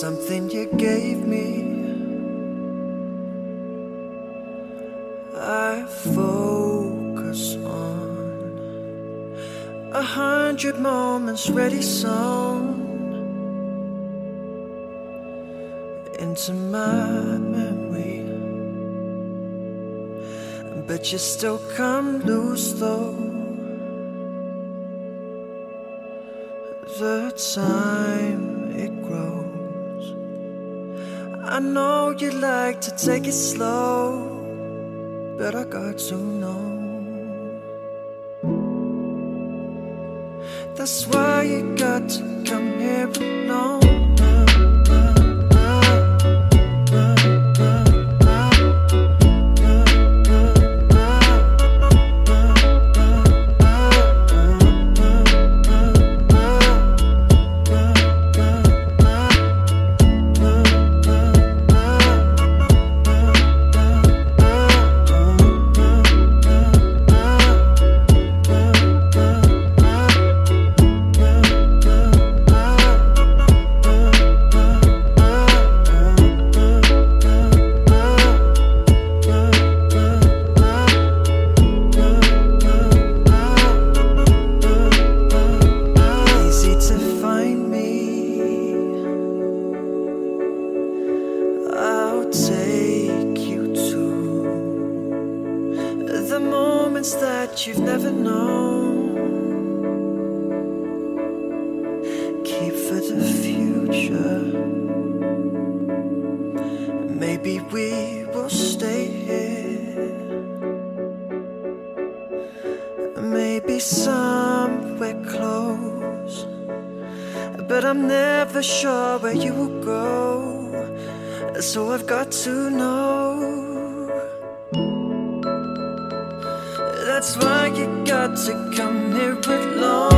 something you gave me. I focus on a hundred moments ready sewn into my memory. But you still come loose though. I know you'd like to take it slow, but I got to know. That's why you got to come here alone. Maybe we will stay here. Maybe somewhere close. But I'm never sure where you will go. So I've got to know. That's why you got to come here alone.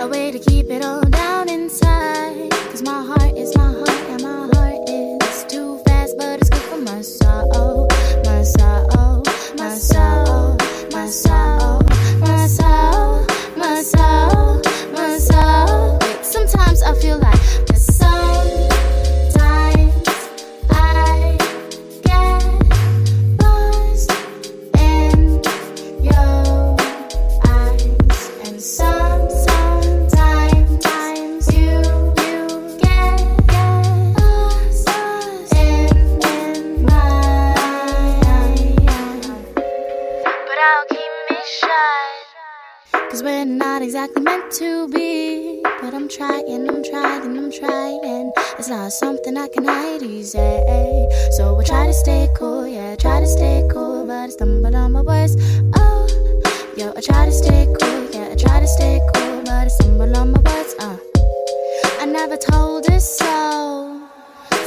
A way to keep it all down inside. Cause my heart is my heart, and my heart is too fast, but it's good for my soul, my soul, my soul, my soul, my trying, It's not something I can hide easy. So I try to stay cool, yeah, I try to stay cool. But I stumble on my words. Oh, yo, I try to stay cool, yeah, I try to stay cool. But I stumble on my words, uh. I never told it so.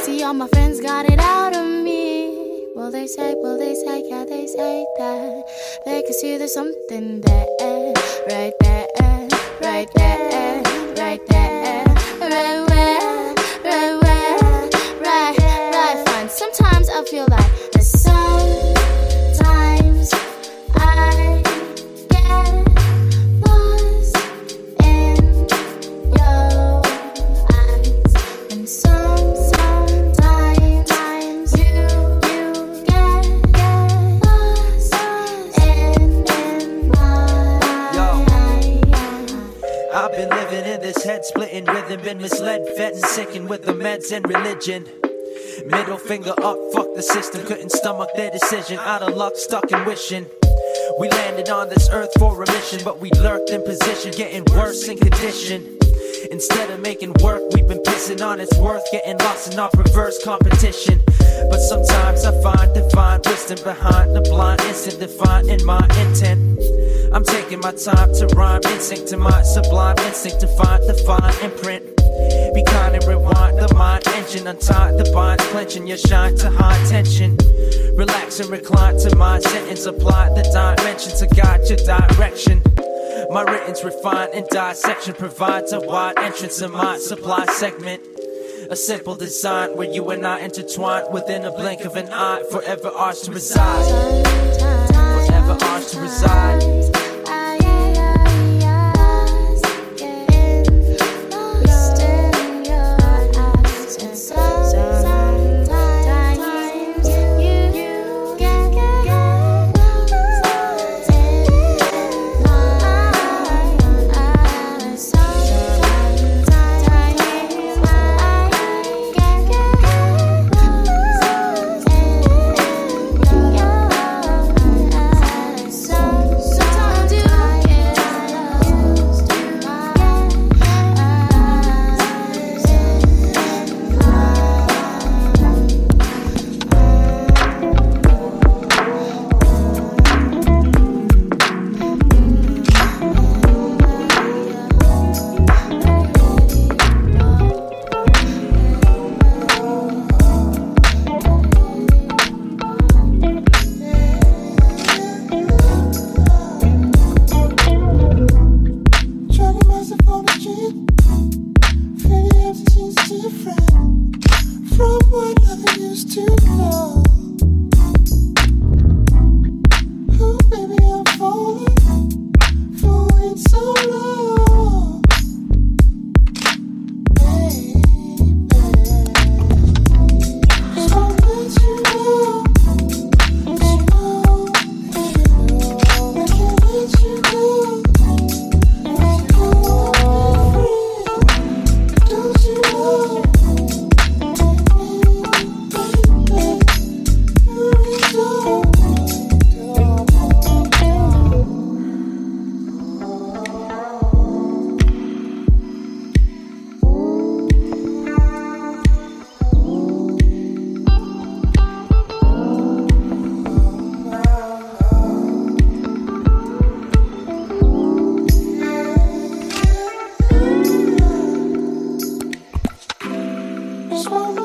See, all my friends got it out of me. Well, they say, well, they say, yeah, they say that. They can see there's something there, right there, right there, right there, right where, right where, right, right, fine. Sometimes I feel like rhythm, been misled, fed and sickened with the meds and religion. Middle finger up, fuck the system, couldn't stomach their decision. Out of luck, stuck in wishing. We landed on this earth for a mission, but we lurked in position, getting worse in condition. Instead of making work, we've been pissing on its worth, getting lost in our perverse competition. But sometimes I find divine wisdom behind the blind instant, divine in my intent. I'm taking my time to rhyme, instinct to my sublime instinct to find the fine imprint. Be kind and rewind the mind engine, untie the binds, clenching your shine to high tension. Relax and recline to my sentence, apply the dimension to guide your direction. My written's refined and dissection provides a wide entrance in my supply segment. A simple design where you and I intertwine within a blink of an eye, forever ours to reside. Forever ours to reside. smoke.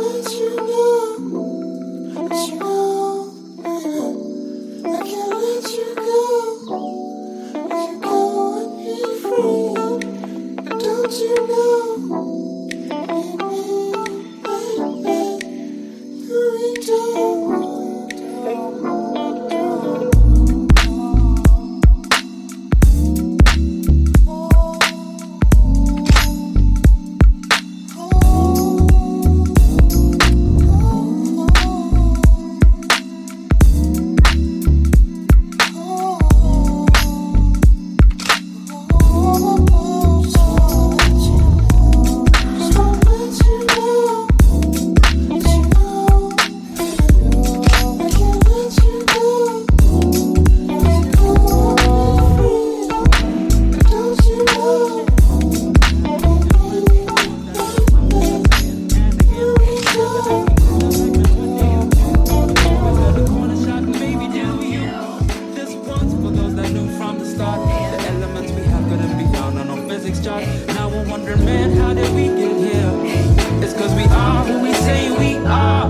Physics chart. Now we're wondering, man, how did we get here? It's cause we are who we say we are.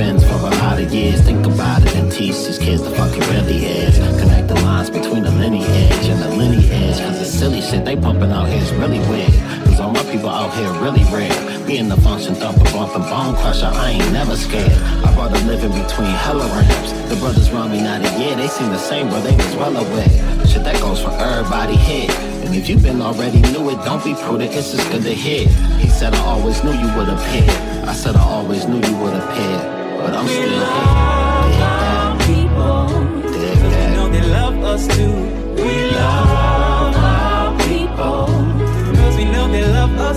Out for a lot of years. Think about it and teach these kids the fuck it really is. Connect the lines between the lineage and the lineage. Cause the silly shit they pumping out here is really weird. Cause all my people out here really rare. Being the function thumper, bump and bone crusher, I ain't never scared. I brought a living between hella ramps. The brothers around me not a year, they seem the same, but they was well aware. Shit that goes for everybody here. And if you've been already knew it, don't be prudent, it's just good to hear. He said I always knew you would appear. I said I always knew you would appear. But I'm still here. Dig that. Dig We know they love us too. We love our people. Cause we know they love us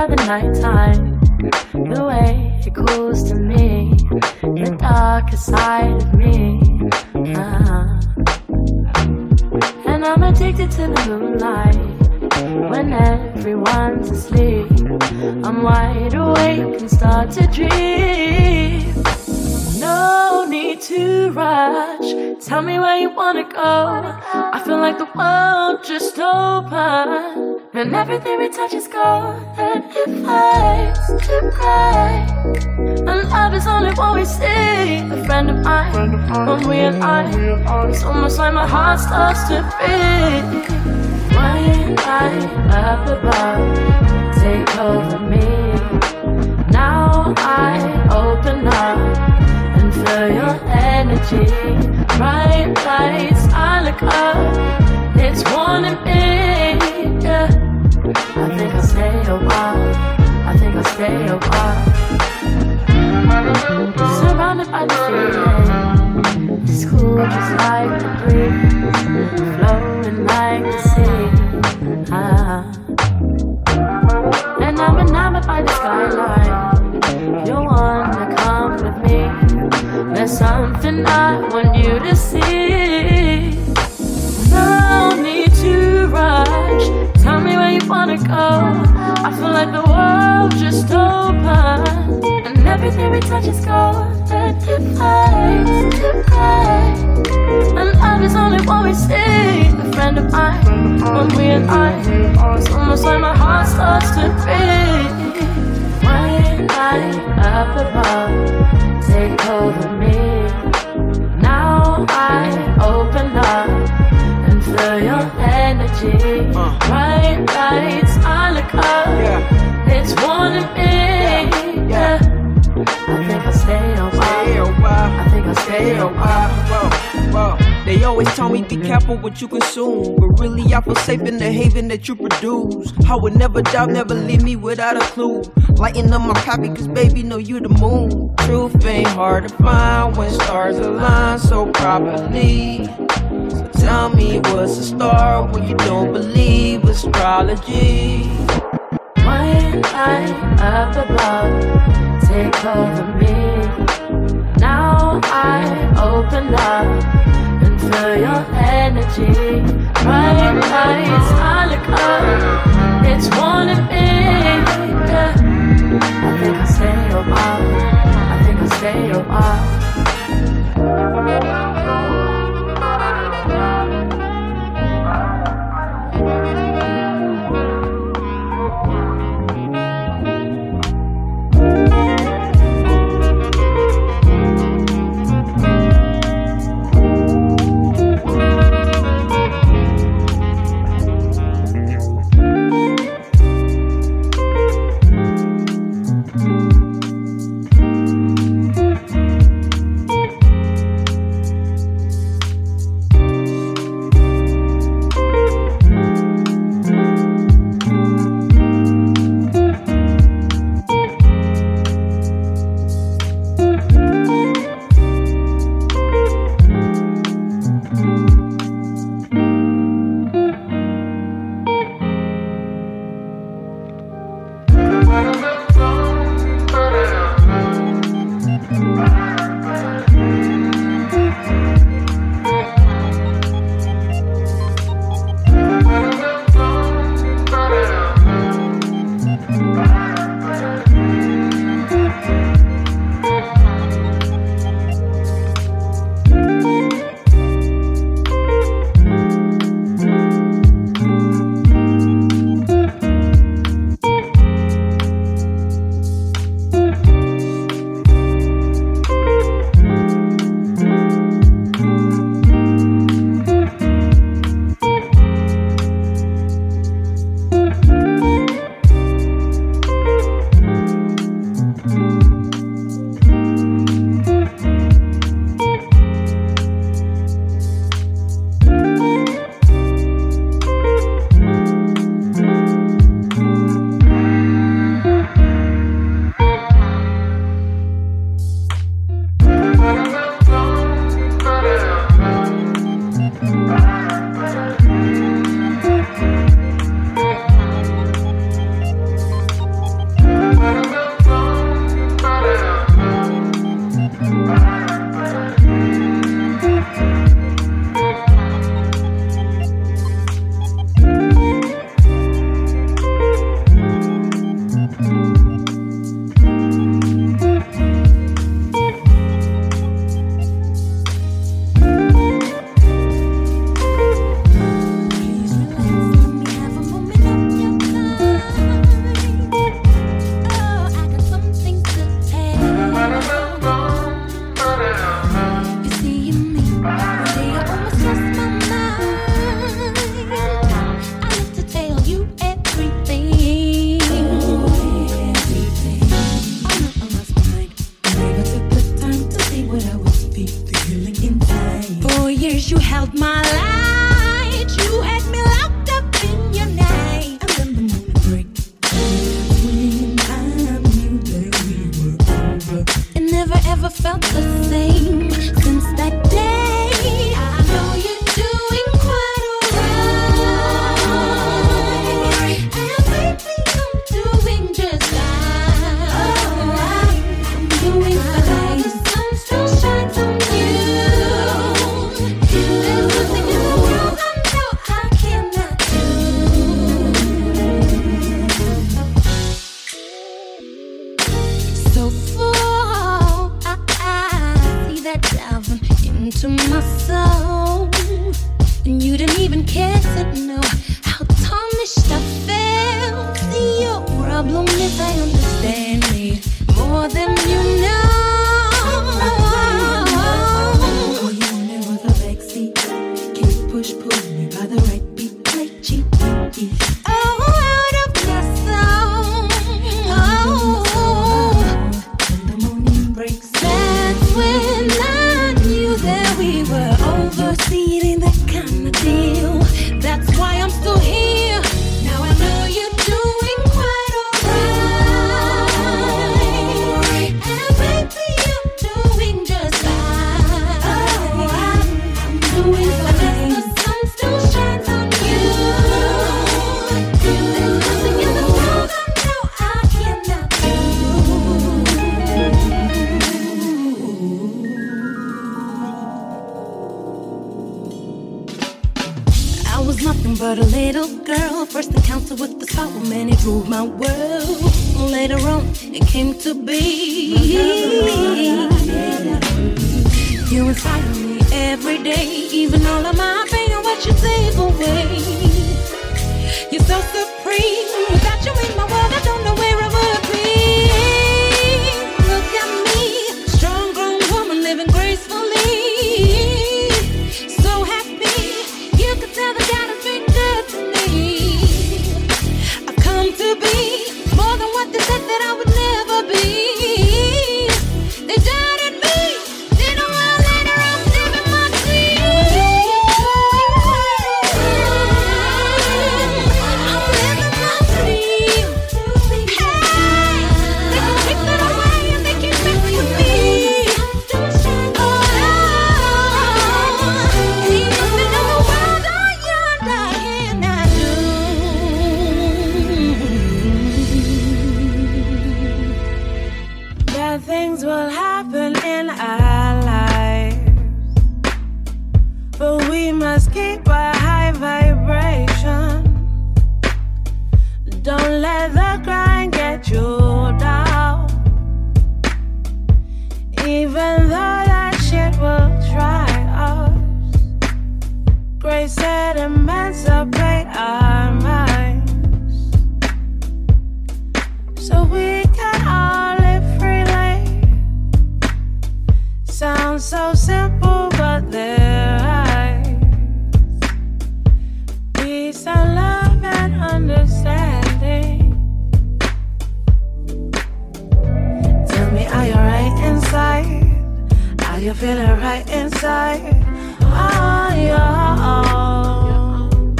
by the nighttime, the way it cools to me, the darker side of me. Uh-huh. And I'm addicted to the moonlight when everyone's asleep. I'm wide awake and start to dream. No need to rush. Tell me where you wanna go. I feel like the world just opened. And everything we touch is gold. And it fades to gray. And love is only what we see. A friend of mine, when we align. It's almost like my heart starts to beat. When I up above, take over me. Now I open up and feel your energy. Bright lights, I look up. It's warning me. Yeah. I think I'll stay a while. I think I'll stay a while. Surrounded by the feeling. It's cool just like the breeze. Flowing like the sea. Ah. We touch is gold. And fades. And love is only what we see. A friend of mine, when we align. It's almost like my heart starts to beat. When I up above, take over me. Now I open up and feel your energy. Bright lights, I look up. It's warning me. Yeah. I think I'll stay a while. I think I'll stay stay a while. Whoa, whoa. They always tell me be careful what you consume, but really I feel safe in the haven that you produce. I would never doubt, never leave me without a clue. Lighten up my copy, cause baby, know you the moon. Truth ain't hard to find when stars align so properly. So tell me what's a star when you don't believe astrology. When light up above take over me. Now I open up and feel your energy. Bright lights on the club, it's wanting me. Yeah. I think I'll stay a while. I think I'll stay a while. Felt the my world later on it came to be. You inspire me every day, even all of my pain what you take away. You're so supreme. inside on your own.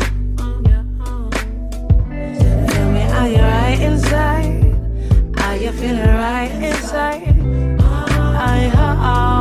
Tell me, are you right inside? Are you feeling right inside? On your own.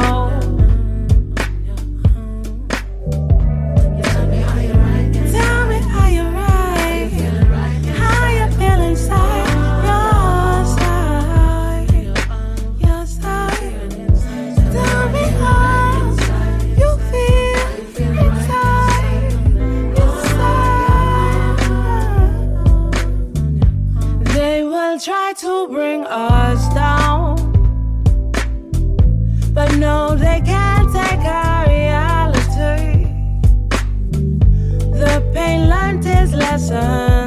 try to bring us down, but no, they can't take our reality. The pain learned is lesson.